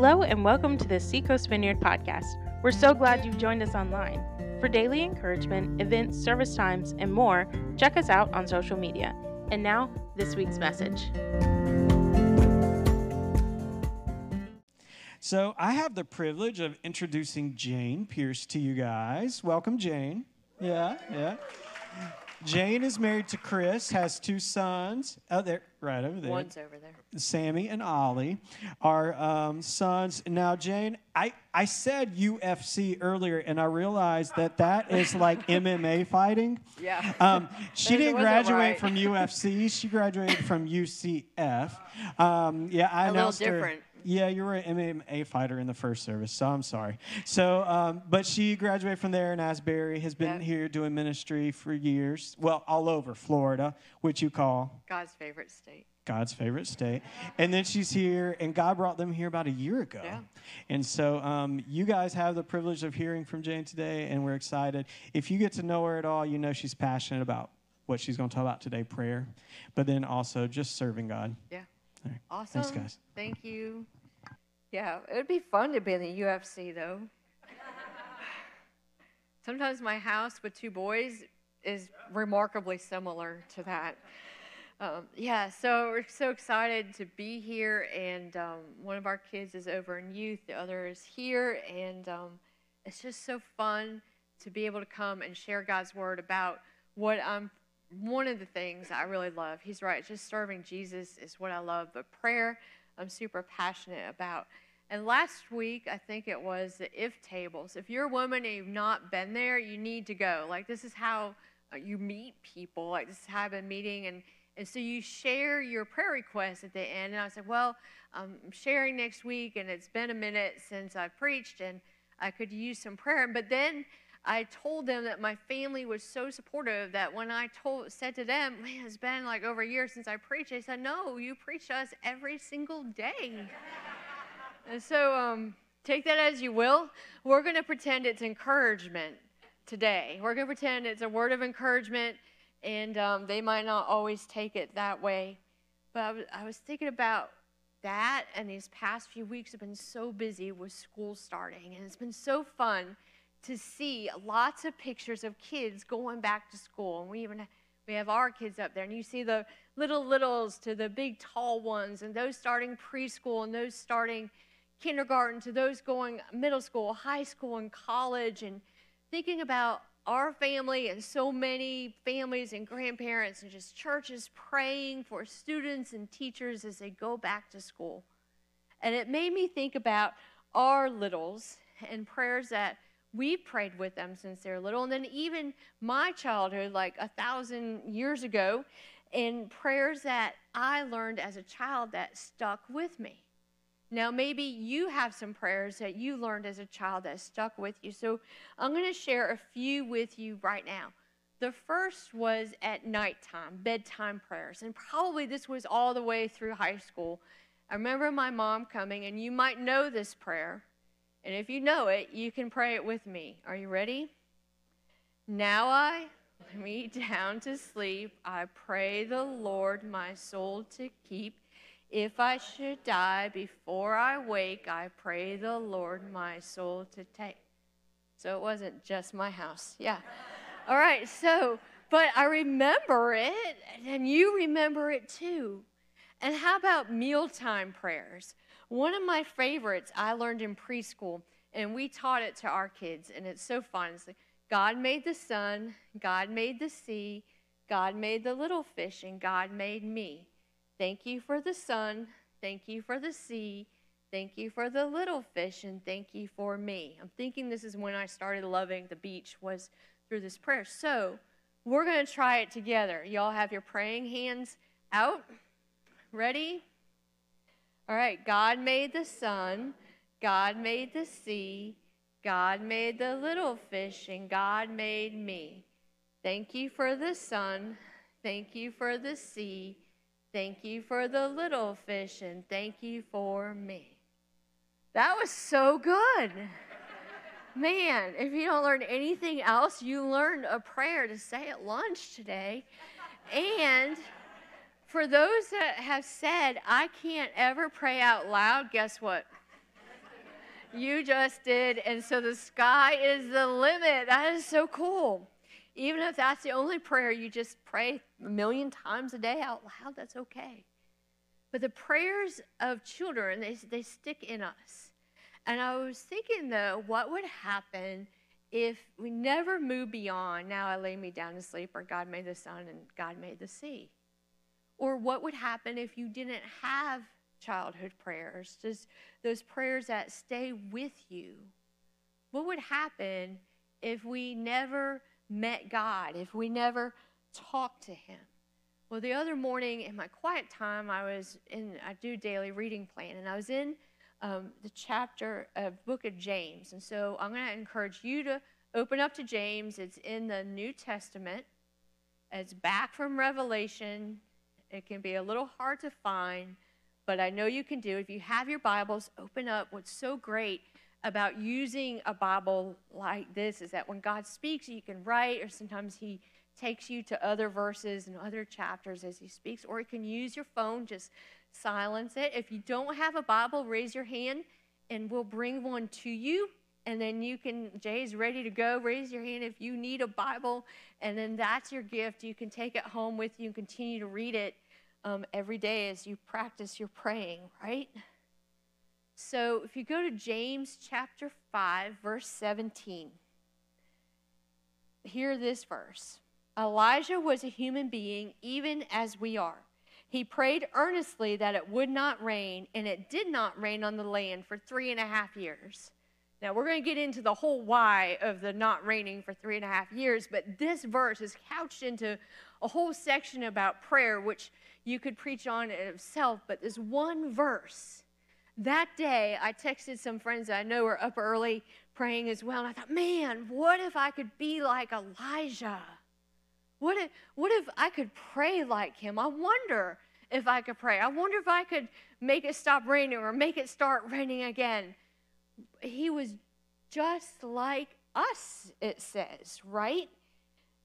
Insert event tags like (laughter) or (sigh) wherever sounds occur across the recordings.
Hello, and welcome to the Seacoast Vineyard podcast. We're so glad you've joined us online. For daily encouragement, events, service times, and more, check us out on social media. And now, this week's message. So, I have the privilege of introducing Jane Pearce to you guys. Welcome, Jane. Yeah, yeah. Jane is married to Chris, has two sons. Oh, there, right over there. One's over there. Sammy and Ollie are um, sons. Now, Jane, I, I said UFC earlier, and I realized that that is like (laughs) MMA fighting. Yeah. Um, she (laughs) didn't graduate right. from UFC. She graduated from UCF. Um, yeah, I A little announced her- different. Yeah, you were an MMA fighter in the first service, so I'm sorry. So, um, but she graduated from there in Asbury, has been Yep. here doing ministry for years. Well, all over Florida, which you call God's favorite state. God's favorite state. And then she's here, and God brought them here about a year ago. Yeah. And so um, you guys have the privilege of hearing from Jane today, and we're excited. If you get to know her at all, you know she's passionate about what she's going to talk about today prayer, but then also just serving God. Yeah. Right. Awesome. Thanks, guys. Thank you. Yeah, it would be fun to be in the UFC though. (sighs) Sometimes my house with two boys is remarkably similar to that. Um, yeah, so we're so excited to be here, and um, one of our kids is over in youth, the other is here, and um, it's just so fun to be able to come and share God's word about what I'm. One of the things I really love. He's right. Just serving Jesus is what I love, but prayer I'm super passionate about. And last week, I think it was the if tables. If you're a woman and you've not been there, you need to go. Like this is how uh, you meet people. Like this is how I've been meeting, and and so you share your prayer requests at the end. And I said, well, I'm sharing next week, and it's been a minute since I preached, and I could use some prayer. But then I told them that my family was so supportive that when I told said to them, man, it's been like over a year since I preached, they said, no, you preach to us every single day. and so um, take that as you will. We're going to pretend it's encouragement today. We're going to pretend it's a word of encouragement, and um, they might not always take it that way. But I was thinking about that, and these past few weeks have been so busy with school starting, and it's been so fun to see lots of pictures of kids going back to school. And we even we have our kids up there, and you see the little littles to the big tall ones, and those starting preschool, and those starting kindergarten, to those going middle school, high school, and college, and thinking about our family and so many families and grandparents and just churches praying for students and teachers as they go back to school. And it made me think about our littles and prayers that we prayed with them since they're little. And then even my childhood, like a thousand years ago, and prayers that I learned as a child that stuck with me. Now, maybe you have some prayers that you learned as a child that stuck with you. So I'm going to share a few with you right now. The first was at nighttime, bedtime prayers. And probably this was all the way through high school. I remember my mom coming, and you might know this prayer. And if you know it, you can pray it with me. Are you ready? Now I (laughs) lay me down to sleep. I pray the Lord my soul to keep. If I should die before I wake, I pray the Lord my soul to take. So it wasn't just my house. Yeah. (laughs) All right. So, but I remember it, and you remember it too. And how about mealtime prayers? One of my favorites I learned in preschool, and we taught it to our kids, and it's so fun. It's like, God made the sun, God made the sea, God made the little fish, and God made me. Thank you for the sun, thank you for the sea, thank you for the little fish, and thank you for me. I'm thinking this is when I started loving the beach was through this prayer. So we're going to try it together. Y'all have your praying hands out. Ready? All right, God made the sun, God made the sea, God made the little fish, and God made me. Thank you for the sun, thank you for the sea, thank you for the little fish, and thank you for me. That was so good. Man, if you don't learn anything else, you learned a prayer to say at lunch today. And for those that have said, I can't ever pray out loud, guess what? You just did. And so the sky is the limit. That is so cool. Even if that's the only prayer you just pray a million times a day out loud, that's okay. But the prayers of children, they, they stick in us. And I was thinking, though, what would happen if we never move beyond, now I lay me down to sleep, or God made the sun and God made the sea? Or what would happen if you didn't have childhood prayers, just those prayers that stay with you? What would happen if we never met God, if we never talked to Him? Well, the other morning in my quiet time, I was in, I do daily reading plan, and I was in um, the chapter of book of James. And so I'm going to encourage you to open up to James. It's in the New Testament. It's back from Revelation. It can be a little hard to find, but I know you can do. If you have your Bibles, open up. What's so great about using a Bible like this is that when God speaks, you can write, or sometimes He takes you to other verses and other chapters as He speaks, or you can use your phone, just silence it. If you don't have a Bible, raise your hand and we'll bring one to you. And then you can, Jay's ready to go. Raise your hand if you need a Bible. And then that's your gift. You can take it home with you and continue to read it um, every day as you practice your praying, right? So if you go to James chapter 5, verse 17, hear this verse Elijah was a human being, even as we are. He prayed earnestly that it would not rain, and it did not rain on the land for three and a half years. Now, we're going to get into the whole why of the not raining for three and a half years, but this verse is couched into a whole section about prayer, which you could preach on in itself. But this one verse, that day, I texted some friends that I know are up early praying as well, and I thought, man, what if I could be like Elijah? What if, what if I could pray like him? I wonder if I could pray. I wonder if I could make it stop raining or make it start raining again. He was just like us, it says, right?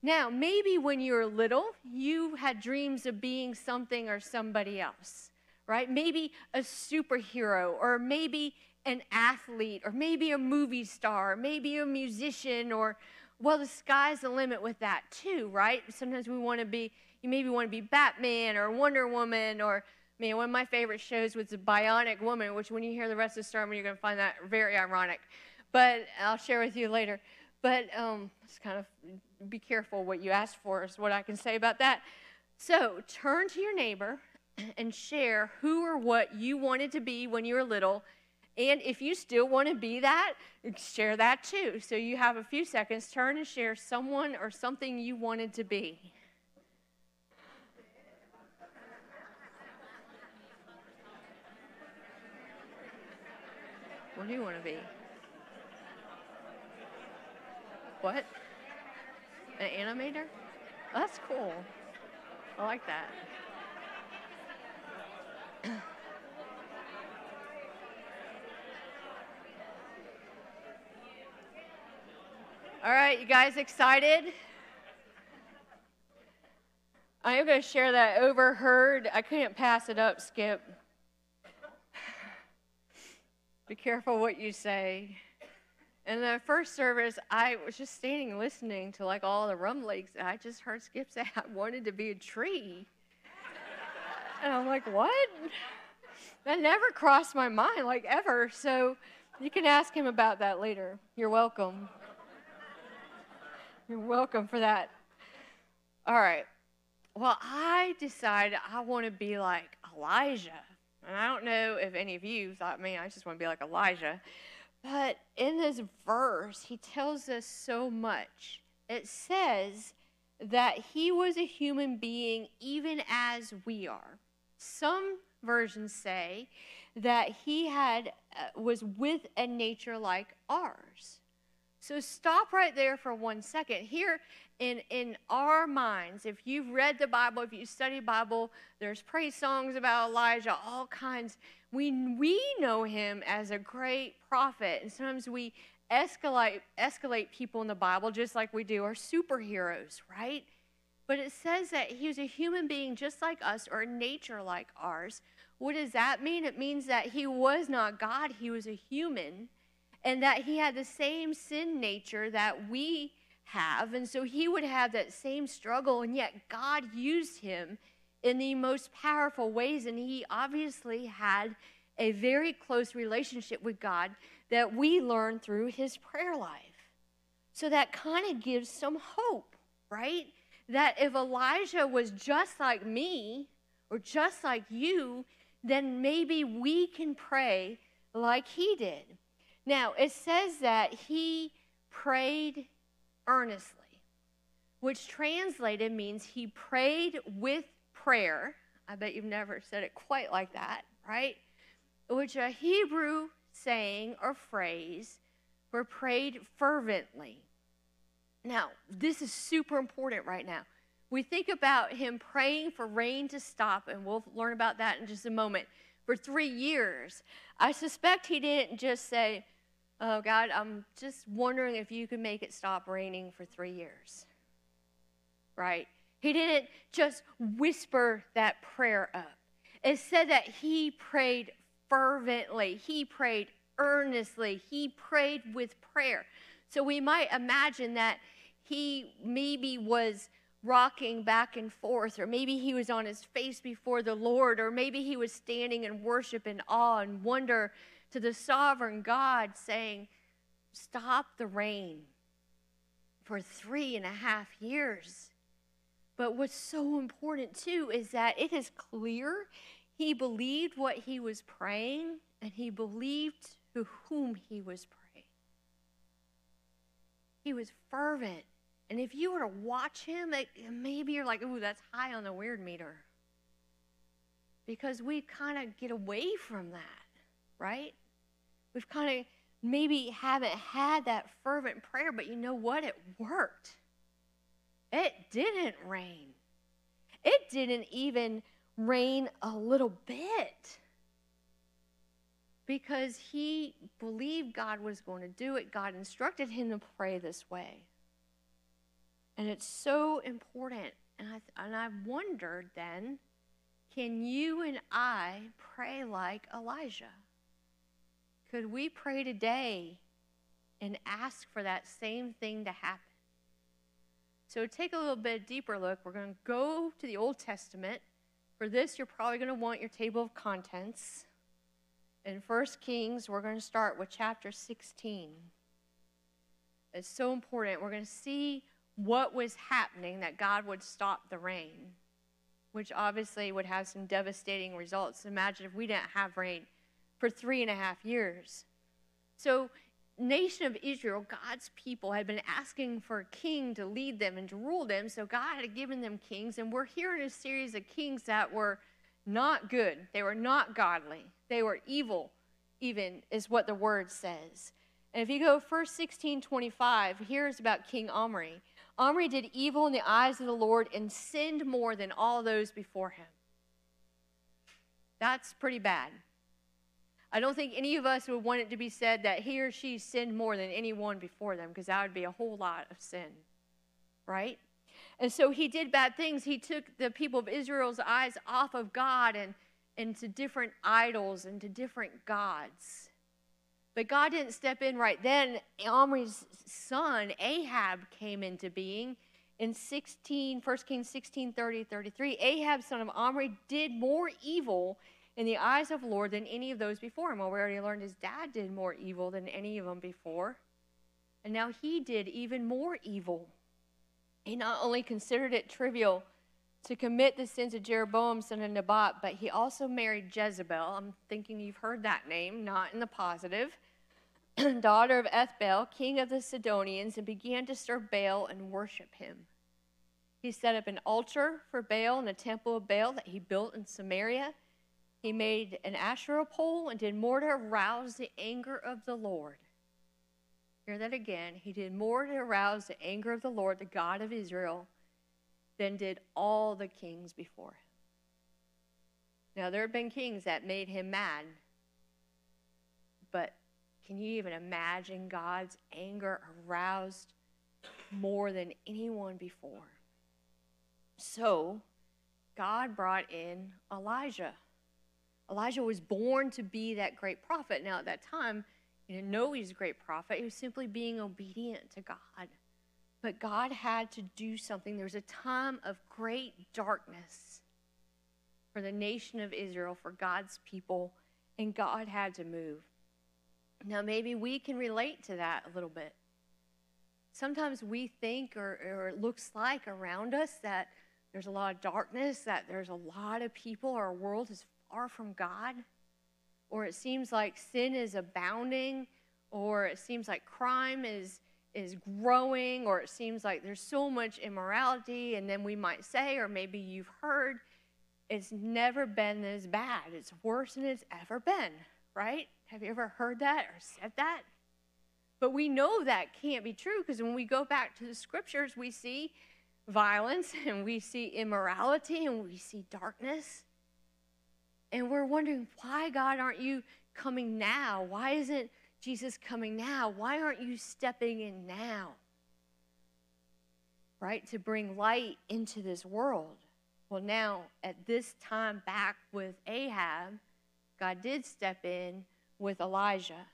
Now, maybe when you were little, you had dreams of being something or somebody else, right? Maybe a superhero, or maybe an athlete, or maybe a movie star, maybe a musician, or well, the sky's the limit with that too, right? Sometimes we want to be, you maybe want to be Batman or Wonder Woman or, man, one of my favorite shows was The Bionic Woman, which when you hear the rest of the sermon, you're going to find that very ironic. But I'll share with you later. But um, just kind of be careful what you ask for, is what I can say about that. So turn to your neighbor (clears throat) and share who or what you wanted to be when you were little and if you still want to be that, share that too. So you have a few seconds, turn and share someone or something you wanted to be. What do you want to be? What? An animator? That's cool. I like that. All right, you guys excited? I am going to share that overheard. I couldn't pass it up, Skip. Be careful what you say. In the first service, I was just standing listening to like all the rumblings. And I just heard Skip say, I wanted to be a tree. And I'm like, what? That never crossed my mind, like ever. So you can ask him about that later. You're welcome. You're welcome for that. All right. Well, I decided I want to be like Elijah. And I don't know if any of you thought, man, I just want to be like Elijah. But in this verse, he tells us so much. It says that he was a human being even as we are. Some versions say that he had uh, was with a nature like ours. So stop right there for one second. Here in, in our minds, if you've read the Bible, if you study Bible, there's praise songs about Elijah, all kinds. We, we know him as a great prophet, and sometimes we escalate, escalate people in the Bible just like we do our superheroes, right? But it says that he was a human being just like us or a nature like ours. What does that mean? It means that he was not God, he was a human and that he had the same sin nature that we have. And so he would have that same struggle, and yet God used him in the most powerful ways. And he obviously had a very close relationship with God that we learn through his prayer life. So that kind of gives some hope, right? That if Elijah was just like me or just like you, then maybe we can pray like he did. Now, it says that he prayed earnestly, which translated means he prayed with prayer. I bet you've never said it quite like that, right? Which a Hebrew saying or phrase for prayed fervently. Now, this is super important right now. We think about him praying for rain to stop, and we'll learn about that in just a moment, for three years. I suspect he didn't just say, Oh, God, I'm just wondering if you could make it stop raining for three years. Right? He didn't just whisper that prayer up. It said that he prayed fervently, he prayed earnestly, he prayed with prayer. So we might imagine that he maybe was rocking back and forth, or maybe he was on his face before the Lord, or maybe he was standing in worship and awe and wonder to the sovereign God, saying, Stop the rain for three and a half years. But what's so important too is that it is clear he believed what he was praying and he believed to whom he was praying. He was fervent. And if you were to watch him, it, maybe you're like, ooh, that's high on the weird meter. Because we kind of get away from that, right? We've kind of maybe haven't had that fervent prayer, but you know what? It worked. It didn't rain. It didn't even rain a little bit because he believed God was going to do it. God instructed him to pray this way. And it's so important. And I, and I wondered then can you and I pray like Elijah? Could we pray today and ask for that same thing to happen? So, take a little bit deeper look. We're going to go to the Old Testament. For this, you're probably going to want your table of contents. In 1 Kings, we're going to start with chapter 16. It's so important. We're going to see what was happening that God would stop the rain, which obviously would have some devastating results. Imagine if we didn't have rain for three and a half years. So, nation of Israel, God's people, had been asking for a king to lead them and to rule them. So God had given them kings, and we're hearing a series of kings that were not good. They were not godly. They were evil, even is what the word says. And if you go first 16, 25, here's about King Omri. Omri did evil in the eyes of the Lord and sinned more than all those before him. That's pretty bad. I don't think any of us would want it to be said that he or she sinned more than anyone before them, because that would be a whole lot of sin, right? And so he did bad things. He took the people of Israel's eyes off of God and into different idols and to different gods. But God didn't step in right then. Omri's son, Ahab, came into being in 16, 1 Kings 16, 30, 33. Ahab, son of Omri, did more evil in the eyes of the Lord than any of those before him. Well, we already learned his dad did more evil than any of them before. And now he did even more evil. He not only considered it trivial to commit the sins of Jeroboam, son of Nebat, but he also married Jezebel. I'm thinking you've heard that name, not in the positive. (clears throat) daughter of Ethbaal, king of the Sidonians, and began to serve Baal and worship him. He set up an altar for Baal in a temple of Baal that he built in Samaria he made an Asherah pole and did more to arouse the anger of the Lord. Hear that again. He did more to arouse the anger of the Lord, the God of Israel, than did all the kings before him. Now, there have been kings that made him mad, but can you even imagine God's anger aroused more than anyone before? So, God brought in Elijah. Elijah was born to be that great prophet. Now, at that time, He didn't know he was a great prophet. He was simply being obedient to God. But God had to do something. There was a time of great darkness for the nation of Israel, for God's people, and God had to move. Now, maybe we can relate to that a little bit. Sometimes we think, or, or it looks like around us, that there's a lot of darkness, that there's a lot of people, our world is far from God, or it seems like sin is abounding, or it seems like crime is is growing, or it seems like there's so much immorality, and then we might say, or maybe you've heard, it's never been as bad. It's worse than it's ever been, right? Have you ever heard that or said that? But we know that can't be true because when we go back to the scriptures, we see violence (laughs) and we see immorality and we see darkness. And we're wondering, why, God, aren't you coming now? Why isn't Jesus coming now? Why aren't you stepping in now? Right? To bring light into this world. Well, now, at this time back with Ahab, God did step in with Elijah.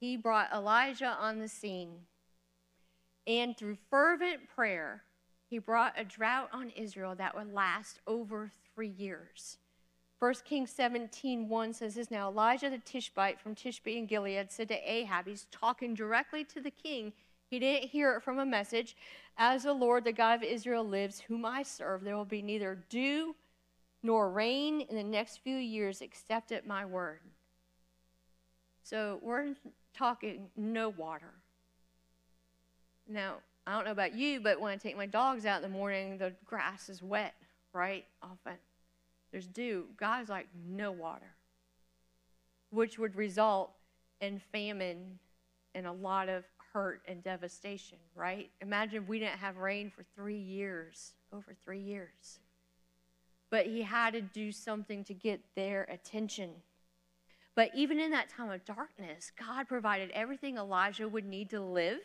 He brought Elijah on the scene. And through fervent prayer, he brought a drought on Israel that would last over three years. 1 Kings 17, 1 says this Now Elijah the Tishbite from Tishbe in Gilead said to Ahab, he's talking directly to the king. He didn't hear it from a message. As the Lord, the God of Israel, lives, whom I serve, there will be neither dew nor rain in the next few years except at my word. So we're talking no water. Now, I don't know about you, but when I take my dogs out in the morning, the grass is wet, right? Often. There's dew. God's like, no water, which would result in famine and a lot of hurt and devastation, right? Imagine if we didn't have rain for three years, over three years. But he had to do something to get their attention. But even in that time of darkness, God provided everything Elijah would need to live.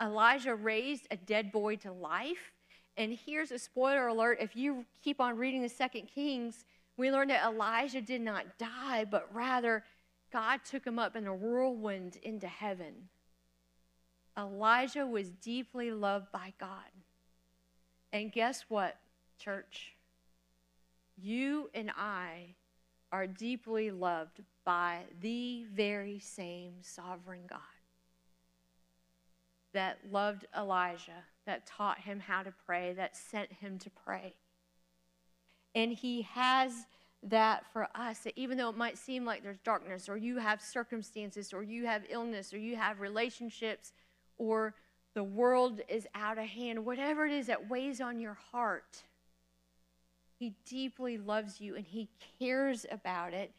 Elijah raised a dead boy to life. And here's a spoiler alert if you keep on reading the second Kings, we learn that Elijah did not die, but rather God took him up in a whirlwind into heaven. Elijah was deeply loved by God. And guess what, church? You and I are deeply loved by the very same sovereign God that loved Elijah, that taught him how to pray, that sent him to pray. And he has that for us, that even though it might seem like there's darkness, or you have circumstances, or you have illness, or you have relationships, or the world is out of hand, whatever it is that weighs on your heart, he deeply loves you and He cares about it.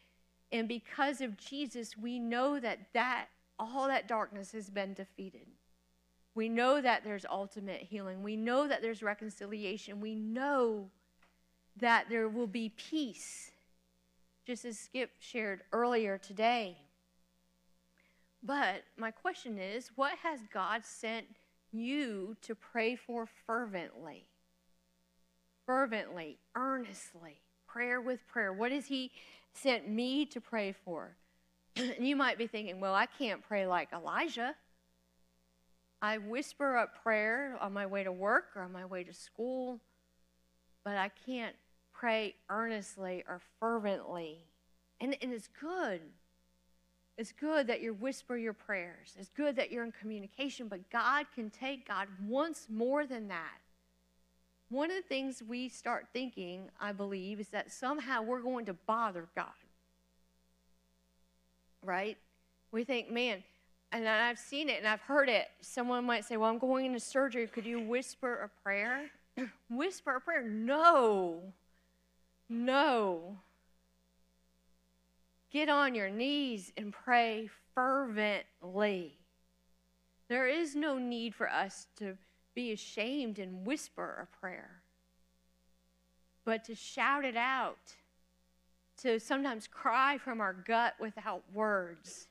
And because of Jesus, we know that, that all that darkness has been defeated. We know that there's ultimate healing. We know that there's reconciliation. We know that there will be peace, just as Skip shared earlier today. But my question is what has God sent you to pray for fervently? fervently, earnestly, prayer with prayer. What has He sent me to pray for? and (clears throat) you might be thinking, well, I can't pray like Elijah. I whisper a prayer on my way to work or on my way to school, but I can't pray earnestly or fervently. And, and it's good. It's good that you whisper your prayers. It's good that you're in communication, but God can take God once more than that. One of the things we start thinking, I believe, is that somehow we're going to bother God. Right? We think, man, and I've seen it and I've heard it. Someone might say, Well, I'm going into surgery. Could you whisper a prayer? (clears throat) whisper a prayer? No. No. Get on your knees and pray fervently. There is no need for us to be ashamed and whisper a prayer, but to shout it out, to sometimes cry from our gut without words,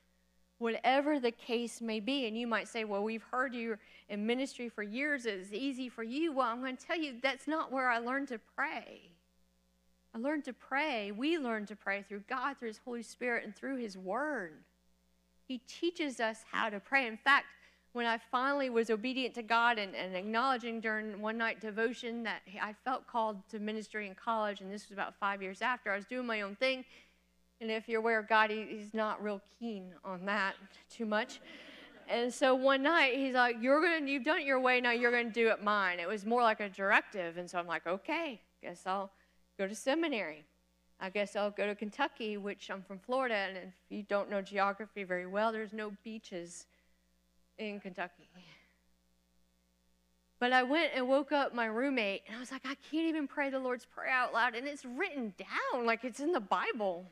whatever the case may be. And you might say, Well, we've heard you in ministry for years, it's easy for you. Well, I'm going to tell you that's not where I learned to pray. I learned to pray. We learned to pray through God, through His Holy Spirit, and through His Word. He teaches us how to pray. In fact, when I finally was obedient to God and, and acknowledging during one night devotion that I felt called to ministry in college, and this was about five years after, I was doing my own thing. And if you're aware of God, he, he's not real keen on that too much. And so one night he's like, "You're gonna, you've done it your way. Now you're gonna do it mine." It was more like a directive, and so I'm like, "Okay, guess I'll go to seminary. I guess I'll go to Kentucky, which I'm from Florida, and if you don't know geography very well, there's no beaches in Kentucky. But I went and woke up my roommate, and I was like, I can't even pray the Lord's Prayer out loud, and it's written down like it's in the Bible.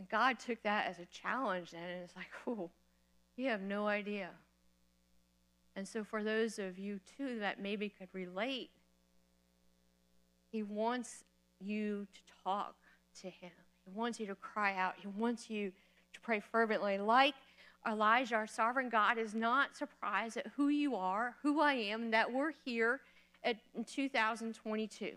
And God took that as a challenge, and it's like, (laughs) oh, you have no idea. And so, for those of you too that maybe could relate, He wants you to talk to Him. He wants you to cry out. He wants you to pray fervently, like Elijah, our sovereign God, is not surprised at who you are, who I am, that we're here at, in 2022.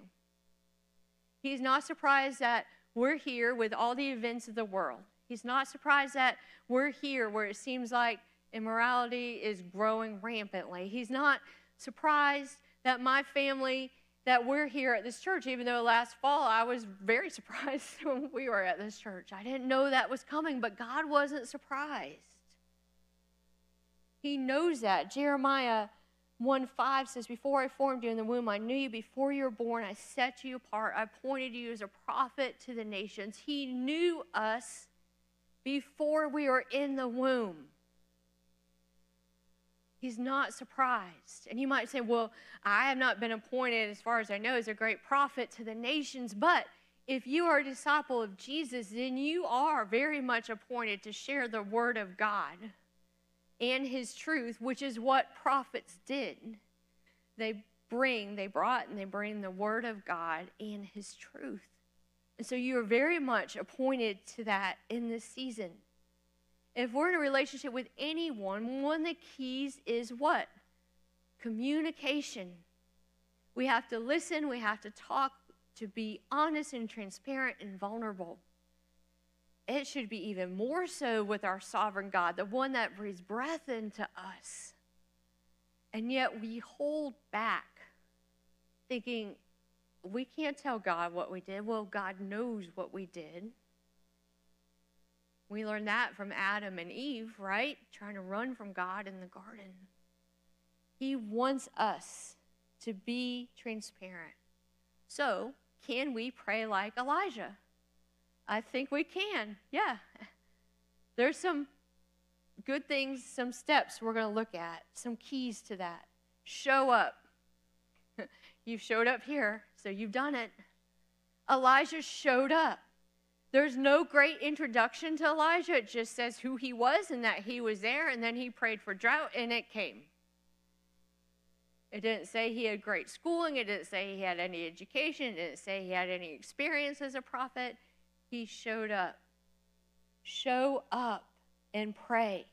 He's not surprised that we're here with all the events of the world. He's not surprised that we're here where it seems like immorality is growing rampantly. He's not surprised that my family that we're here at this church, even though last fall I was very (laughs) surprised when we were at this church. I didn't know that was coming, but God wasn't surprised. He knows that. Jeremiah 1 5 says, Before I formed you in the womb, I knew you. Before you were born, I set you apart. I appointed you as a prophet to the nations. He knew us before we were in the womb. He's not surprised. And you might say, Well, I have not been appointed, as far as I know, as a great prophet to the nations. But if you are a disciple of Jesus, then you are very much appointed to share the word of God and his truth, which is what prophets did. They bring, they brought, and they bring the word of God and his truth. And so you are very much appointed to that in this season. If we're in a relationship with anyone, one of the keys is what? Communication. We have to listen, we have to talk, to be honest and transparent and vulnerable it should be even more so with our sovereign God, the one that breathes breath into us. And yet we hold back, thinking, we can't tell God what we did. Well, God knows what we did. We learned that from Adam and Eve, right? Trying to run from God in the garden. He wants us to be transparent. So, can we pray like Elijah? I think we can. Yeah. There's some good things, some steps we're going to look at, some keys to that. Show up. (laughs) you've showed up here, so you've done it. Elijah showed up. There's no great introduction to Elijah. It just says who he was and that he was there, and then he prayed for drought, and it came. It didn't say he had great schooling. It didn't say he had any education. It didn't say he had any experience as a prophet he showed up. Show up and pray.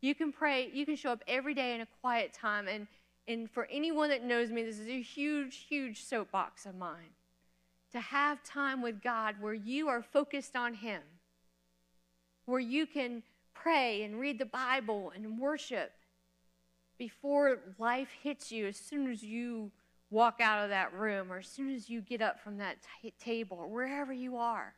You can pray, you can show up every day in a quiet time. And, and for anyone that knows me, this is a huge, huge soapbox of mine. To have time with God where you are focused on Him, where you can pray and read the Bible and worship before life hits you as soon as you walk out of that room or as soon as you get up from that t- table or wherever you are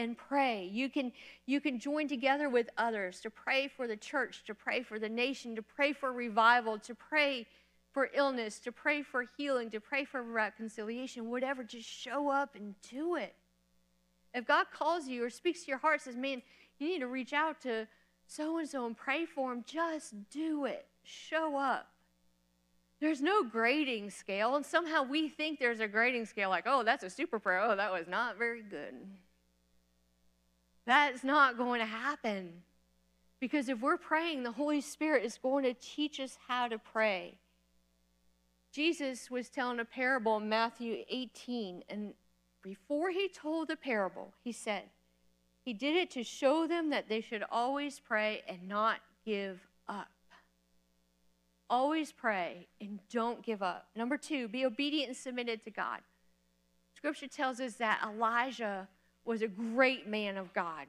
and pray. You can, you can join together with others to pray for the church, to pray for the nation, to pray for revival, to pray for illness, to pray for healing, to pray for reconciliation, whatever. Just show up and do it. If God calls you or speaks to your heart, says, man, you need to reach out to so and so and pray for him, just do it. Show up. There's no grading scale, and somehow we think there's a grading scale like, oh, that's a super pro. Oh, that was not very good. That's not going to happen. Because if we're praying, the Holy Spirit is going to teach us how to pray. Jesus was telling a parable in Matthew 18, and before he told the parable, he said, He did it to show them that they should always pray and not give up. Always pray and don't give up. Number two, be obedient and submitted to God. Scripture tells us that Elijah was a great man of God.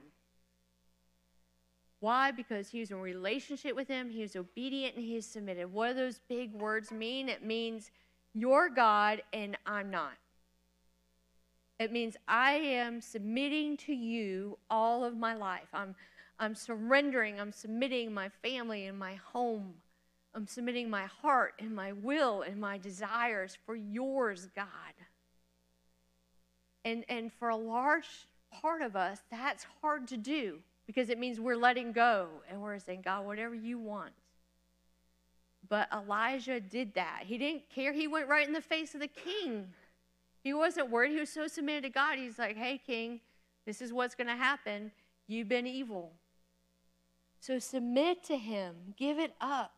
Why? Because he was in relationship with him, he was obedient, and he submitted. What do those big words mean? It means you're God and I'm not. It means I am submitting to you all of my life. I'm, I'm surrendering, I'm submitting my family and my home. I'm submitting my heart and my will and my desires for yours, God. And, and for a large part of us, that's hard to do because it means we're letting go and we're saying, God, whatever you want. But Elijah did that. He didn't care. He went right in the face of the king. He wasn't worried. He was so submitted to God. He's like, hey, king, this is what's going to happen. You've been evil. So submit to him, give it up.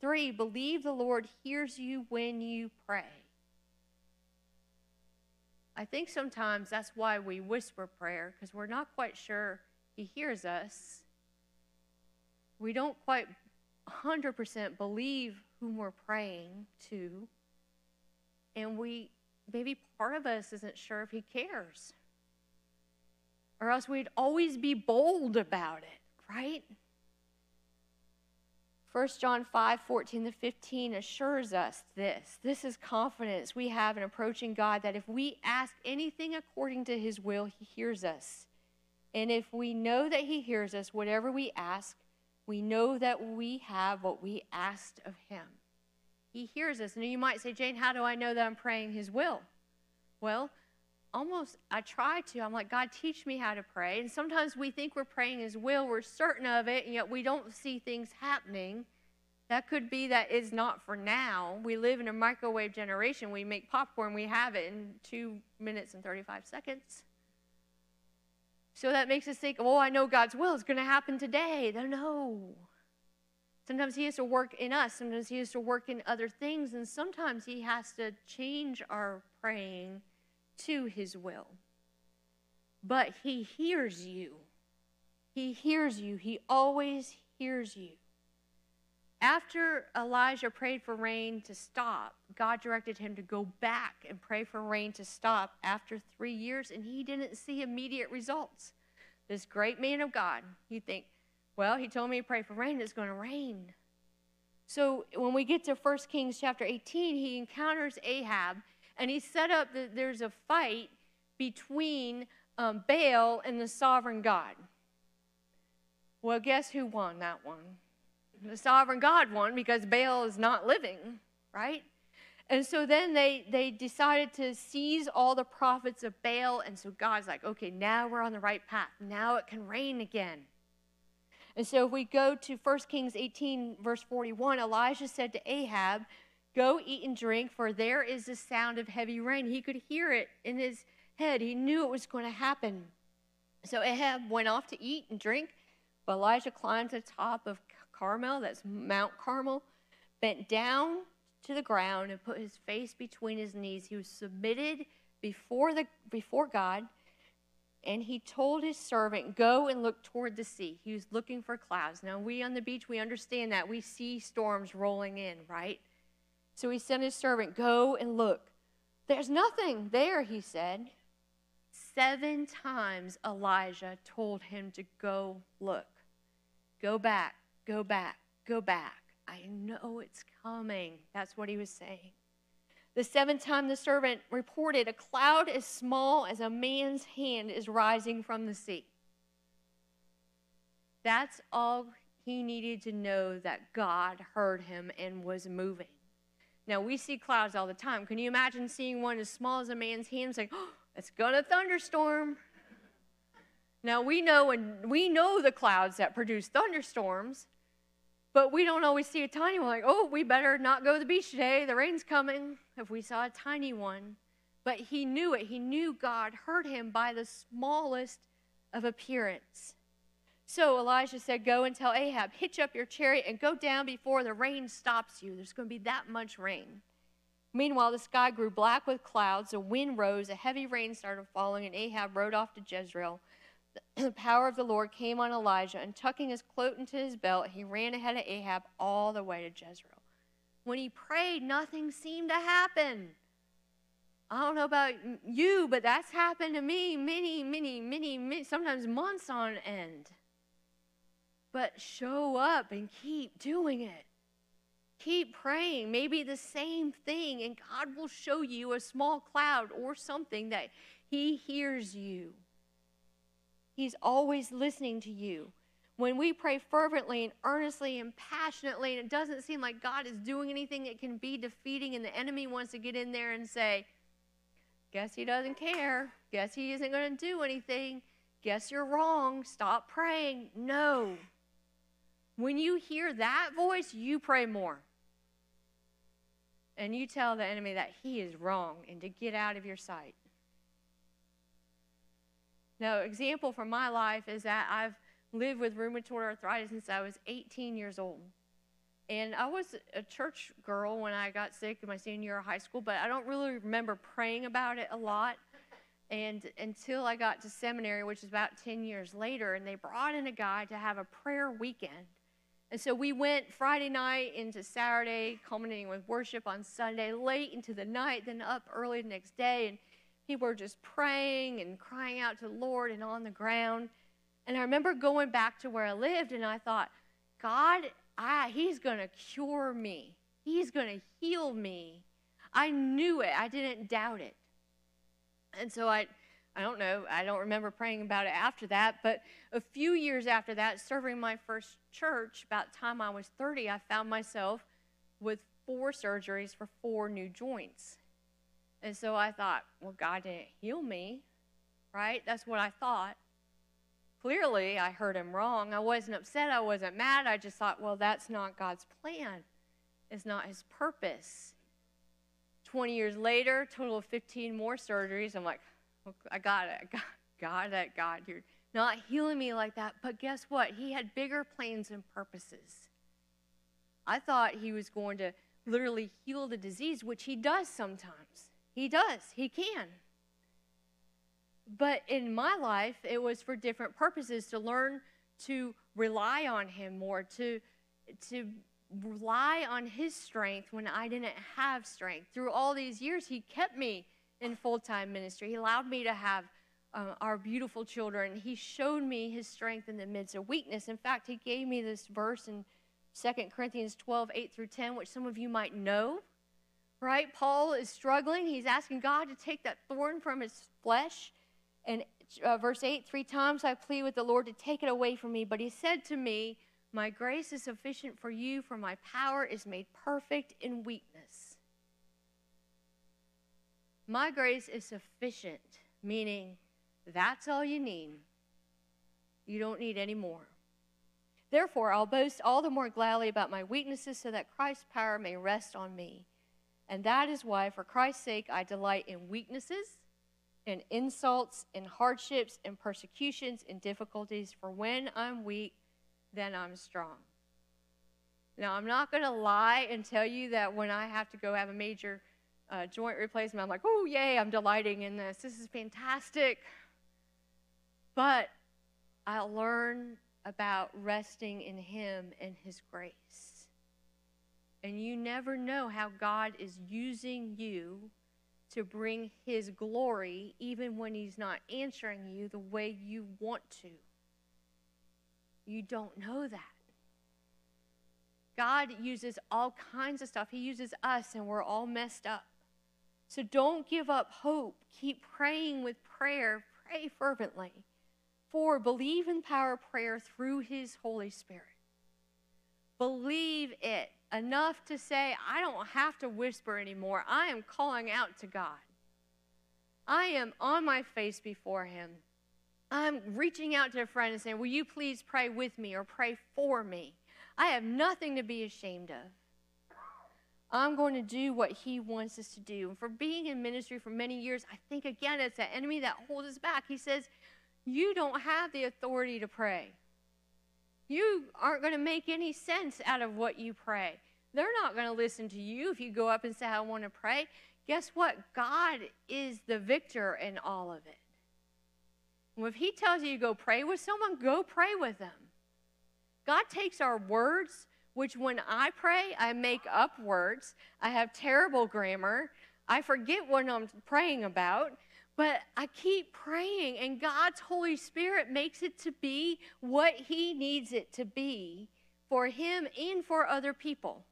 Three, believe the Lord hears you when you pray. I think sometimes that's why we whisper prayer, because we're not quite sure He hears us. We don't quite 100% believe whom we're praying to. And we, maybe part of us isn't sure if He cares. Or else we'd always be bold about it, right? 1 John 5 14 to 15 assures us this. This is confidence we have in approaching God that if we ask anything according to his will, he hears us. And if we know that he hears us, whatever we ask, we know that we have what we asked of him. He hears us. And you might say, Jane, how do I know that I'm praying his will? Well, almost I try to. I'm like, God, teach me how to pray. And sometimes we think we're praying His will, we're certain of it, and yet we don't see things happening. That could be that it's not for now. We live in a microwave generation. We make popcorn, we have it in two minutes and 35 seconds. So that makes us think, oh, I know God's will is going to happen today. No. Sometimes He has to work in us, sometimes He has to work in other things, and sometimes He has to change our praying to his will. But he hears you. He hears you. He always hears you. After Elijah prayed for rain to stop, God directed him to go back and pray for rain to stop after three years, and he didn't see immediate results. This great man of God, you think, well, he told me to pray for rain, it's going to rain. So when we get to 1 Kings chapter 18, he encounters Ahab and he set up that there's a fight between um, Baal and the sovereign God. Well, guess who won that one? The sovereign God won because Baal is not living, right? And so then they, they decided to seize all the prophets of Baal. And so God's like, okay, now we're on the right path. Now it can rain again. And so if we go to 1 Kings 18, verse 41, Elijah said to Ahab, Go eat and drink, for there is the sound of heavy rain. He could hear it in his head. He knew it was going to happen. So Ahab went off to eat and drink. But Elijah climbed to the top of Carmel, that's Mount Carmel, bent down to the ground and put his face between his knees. He was submitted before, the, before God, and he told his servant, Go and look toward the sea. He was looking for clouds. Now, we on the beach, we understand that. We see storms rolling in, right? So he sent his servant, Go and look. There's nothing there, he said. Seven times Elijah told him to go look. Go back, go back, go back. I know it's coming. That's what he was saying. The seventh time the servant reported, A cloud as small as a man's hand is rising from the sea. That's all he needed to know that God heard him and was moving. Now, we see clouds all the time. Can you imagine seeing one as small as a man's hand saying, oh, it's going to thunderstorm? Now, we know, and we know the clouds that produce thunderstorms, but we don't always see a tiny one like, oh, we better not go to the beach today. The rain's coming. If we saw a tiny one. But he knew it. He knew God heard him by the smallest of appearance. So Elijah said, Go and tell Ahab, hitch up your chariot and go down before the rain stops you. There's going to be that much rain. Meanwhile, the sky grew black with clouds, a wind rose, a heavy rain started falling, and Ahab rode off to Jezreel. The (clears throat) power of the Lord came on Elijah, and tucking his cloak into his belt, he ran ahead of Ahab all the way to Jezreel. When he prayed, nothing seemed to happen. I don't know about you, but that's happened to me many, many, many, many sometimes months on end. But show up and keep doing it. Keep praying, maybe the same thing, and God will show you a small cloud or something that He hears you. He's always listening to you. When we pray fervently and earnestly and passionately, and it doesn't seem like God is doing anything, it can be defeating, and the enemy wants to get in there and say, Guess he doesn't care. Guess he isn't going to do anything. Guess you're wrong. Stop praying. No. When you hear that voice, you pray more and you tell the enemy that he is wrong and to get out of your sight. Now, example from my life is that I've lived with rheumatoid arthritis since I was 18 years old. And I was a church girl when I got sick in my senior year of high school, but I don't really remember praying about it a lot. And until I got to seminary, which is about 10 years later, and they brought in a guy to have a prayer weekend. And so we went Friday night into Saturday, culminating with worship on Sunday, late into the night, then up early the next day. And people were just praying and crying out to the Lord and on the ground. And I remember going back to where I lived, and I thought, God, I, He's going to cure me, He's going to heal me. I knew it, I didn't doubt it. And so I I don't know, I don't remember praying about it after that, but a few years after that, serving my first church, about time I was 30, I found myself with four surgeries for four new joints. And so I thought, well, God didn't heal me, right? That's what I thought. Clearly, I heard him wrong. I wasn't upset. I wasn't mad. I just thought, well, that's not God's plan. It's not his purpose. 20 years later, total of 15 more surgeries. I'm like, I got it. (laughs) Got it, God. You're not healing me like that. But guess what? He had bigger plans and purposes. I thought he was going to literally heal the disease, which he does sometimes. He does, he can. But in my life, it was for different purposes to learn to rely on him more, to, to rely on his strength when I didn't have strength. Through all these years, he kept me in full time ministry. He allowed me to have uh, our beautiful children. He showed me his strength in the midst of weakness. In fact, he gave me this verse in 2 Corinthians 12, 8 through 10, which some of you might know. Right? Paul is struggling. He's asking God to take that thorn from his flesh. And uh, verse 8, three times I plead with the Lord to take it away from me. But he said to me, My grace is sufficient for you, for my power is made perfect in weakness. My grace is sufficient, meaning that's all you need. You don't need any more. Therefore, I'll boast all the more gladly about my weaknesses so that Christ's power may rest on me. And that is why, for Christ's sake, I delight in weaknesses, in insults, in hardships, in persecutions, in difficulties. For when I'm weak, then I'm strong. Now, I'm not going to lie and tell you that when I have to go have a major uh, joint replacement. I'm like, oh, yay, I'm delighting in this. This is fantastic. But I learn about resting in Him and His grace. And you never know how God is using you to bring His glory, even when He's not answering you the way you want to. You don't know that. God uses all kinds of stuff. He uses us, and we're all messed up. So don't give up hope. Keep praying with prayer. Pray fervently. Four, believe in power prayer through His Holy Spirit. Believe it enough to say, I don't have to whisper anymore. I am calling out to God. I am on my face before Him. I'm reaching out to a friend and saying, Will you please pray with me or pray for me? I have nothing to be ashamed of. I'm going to do what he wants us to do. And for being in ministry for many years, I think again it's the enemy that holds us back. He says, You don't have the authority to pray. You aren't going to make any sense out of what you pray. They're not going to listen to you if you go up and say, I want to pray. Guess what? God is the victor in all of it. If he tells you to go pray with someone, go pray with them. God takes our words which when I pray, I make up words. I have terrible grammar. I forget what I'm praying about. But I keep praying, and God's Holy Spirit makes it to be what He needs it to be for Him and for other people.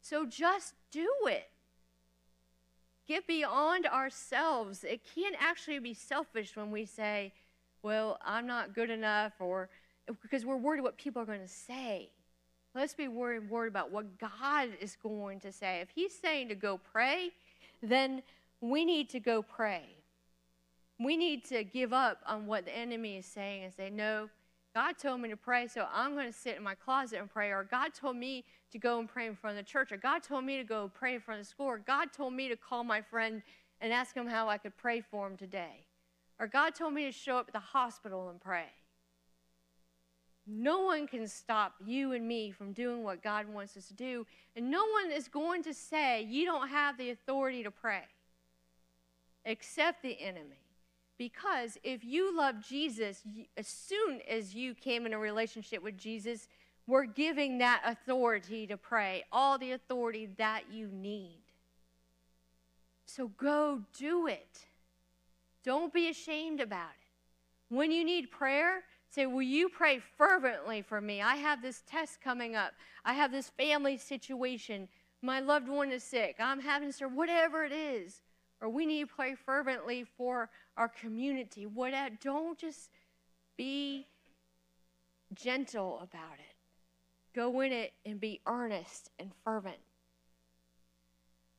So just do it. Get beyond ourselves. It can't actually be selfish when we say, well, I'm not good enough, or because we're worried what people are going to say. Let's be worried, worried about what God is going to say. If He's saying to go pray, then we need to go pray. We need to give up on what the enemy is saying and say, No, God told me to pray, so I'm going to sit in my closet and pray. Or God told me to go and pray in front of the church. Or God told me to go pray in front of the school. Or God told me to call my friend and ask him how I could pray for him today. Or God told me to show up at the hospital and pray. No one can stop you and me from doing what God wants us to do. And no one is going to say you don't have the authority to pray except the enemy. Because if you love Jesus, as soon as you came in a relationship with Jesus, we're giving that authority to pray, all the authority that you need. So go do it. Don't be ashamed about it. When you need prayer, say, Will you pray fervently for me? I have this test coming up. I have this family situation. My loved one is sick. I'm having to, whatever it is. Or we need to pray fervently for our community. Whatever. Uh, don't just be gentle about it. Go in it and be earnest and fervent.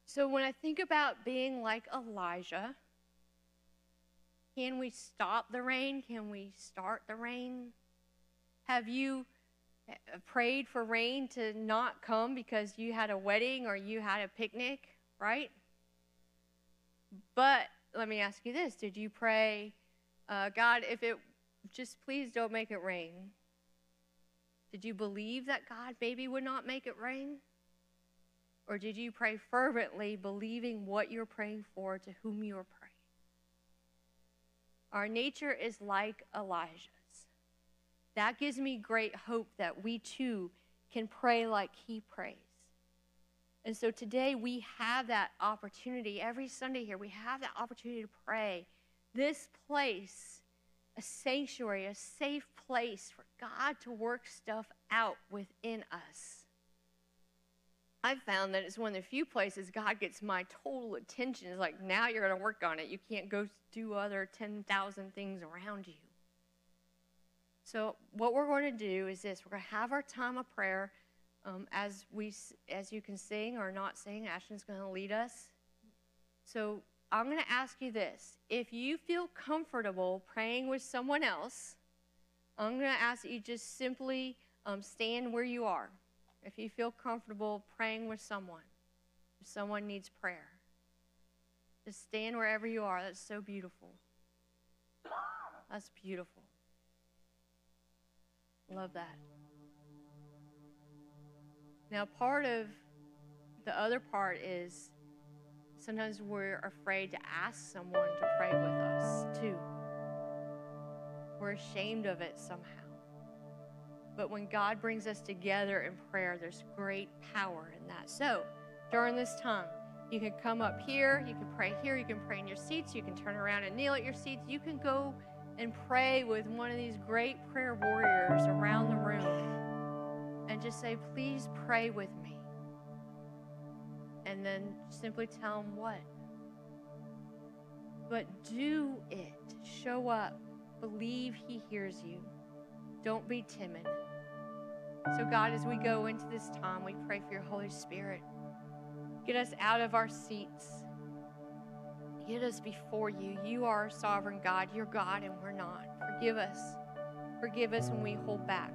So when I think about being like Elijah, can we stop the rain? Can we start the rain? Have you eh, prayed for rain to not come because you had a wedding or you had a picnic, right? But let me ask you this Did you pray, uh, God, if it just please don't make it rain? Did you believe that God maybe would not make it rain? Or did you pray fervently, believing what you're praying for to whom you are praying? Our nature is like Elijah's. That gives me great hope that we too can pray like he prays. And so today we have that opportunity. Every Sunday here, we have that opportunity to pray. This place, a sanctuary, a safe place for God to work stuff out within us. I've found that it's one of the few places God gets my total attention. It's like, now you're going to work on it. You can't go do other 10,000 things around you. So, what we're going to do is this we're going to have our time of prayer. Um, as, we, as you can sing or not sing, Ashton's going to lead us. So, I'm going to ask you this. If you feel comfortable praying with someone else, I'm going to ask that you just simply um, stand where you are if you feel comfortable praying with someone, if someone needs prayer, just stand wherever you are. That's so beautiful. That's beautiful. Love that. Now, part of the other part is sometimes we're afraid to ask someone to pray with us, too. We're ashamed of it somehow. But when God brings us together in prayer, there's great power in that. So, during this time, you can come up here, you can pray here, you can pray in your seats, you can turn around and kneel at your seats. You can go and pray with one of these great prayer warriors around the room and just say, Please pray with me. And then simply tell them what. But do it. Show up. Believe He hears you. Don't be timid. So, God, as we go into this time, we pray for your Holy Spirit. Get us out of our seats. Get us before you. You are sovereign God. You're God, and we're not. Forgive us. Forgive us when we hold back.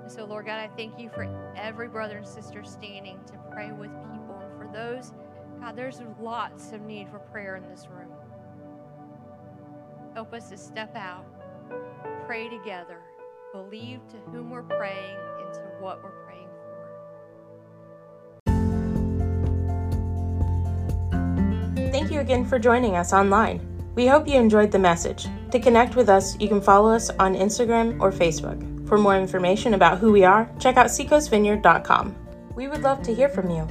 And so, Lord God, I thank you for every brother and sister standing to pray with people. And for those, God, there's lots of need for prayer in this room. Help us to step out, pray together believe to whom we're praying and to what we're praying for. Thank you again for joining us online. We hope you enjoyed the message. To connect with us, you can follow us on Instagram or Facebook. For more information about who we are, check out seacoastvineyard.com. We would love to hear from you,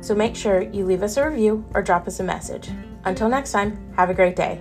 so make sure you leave us a review or drop us a message. Until next time, have a great day.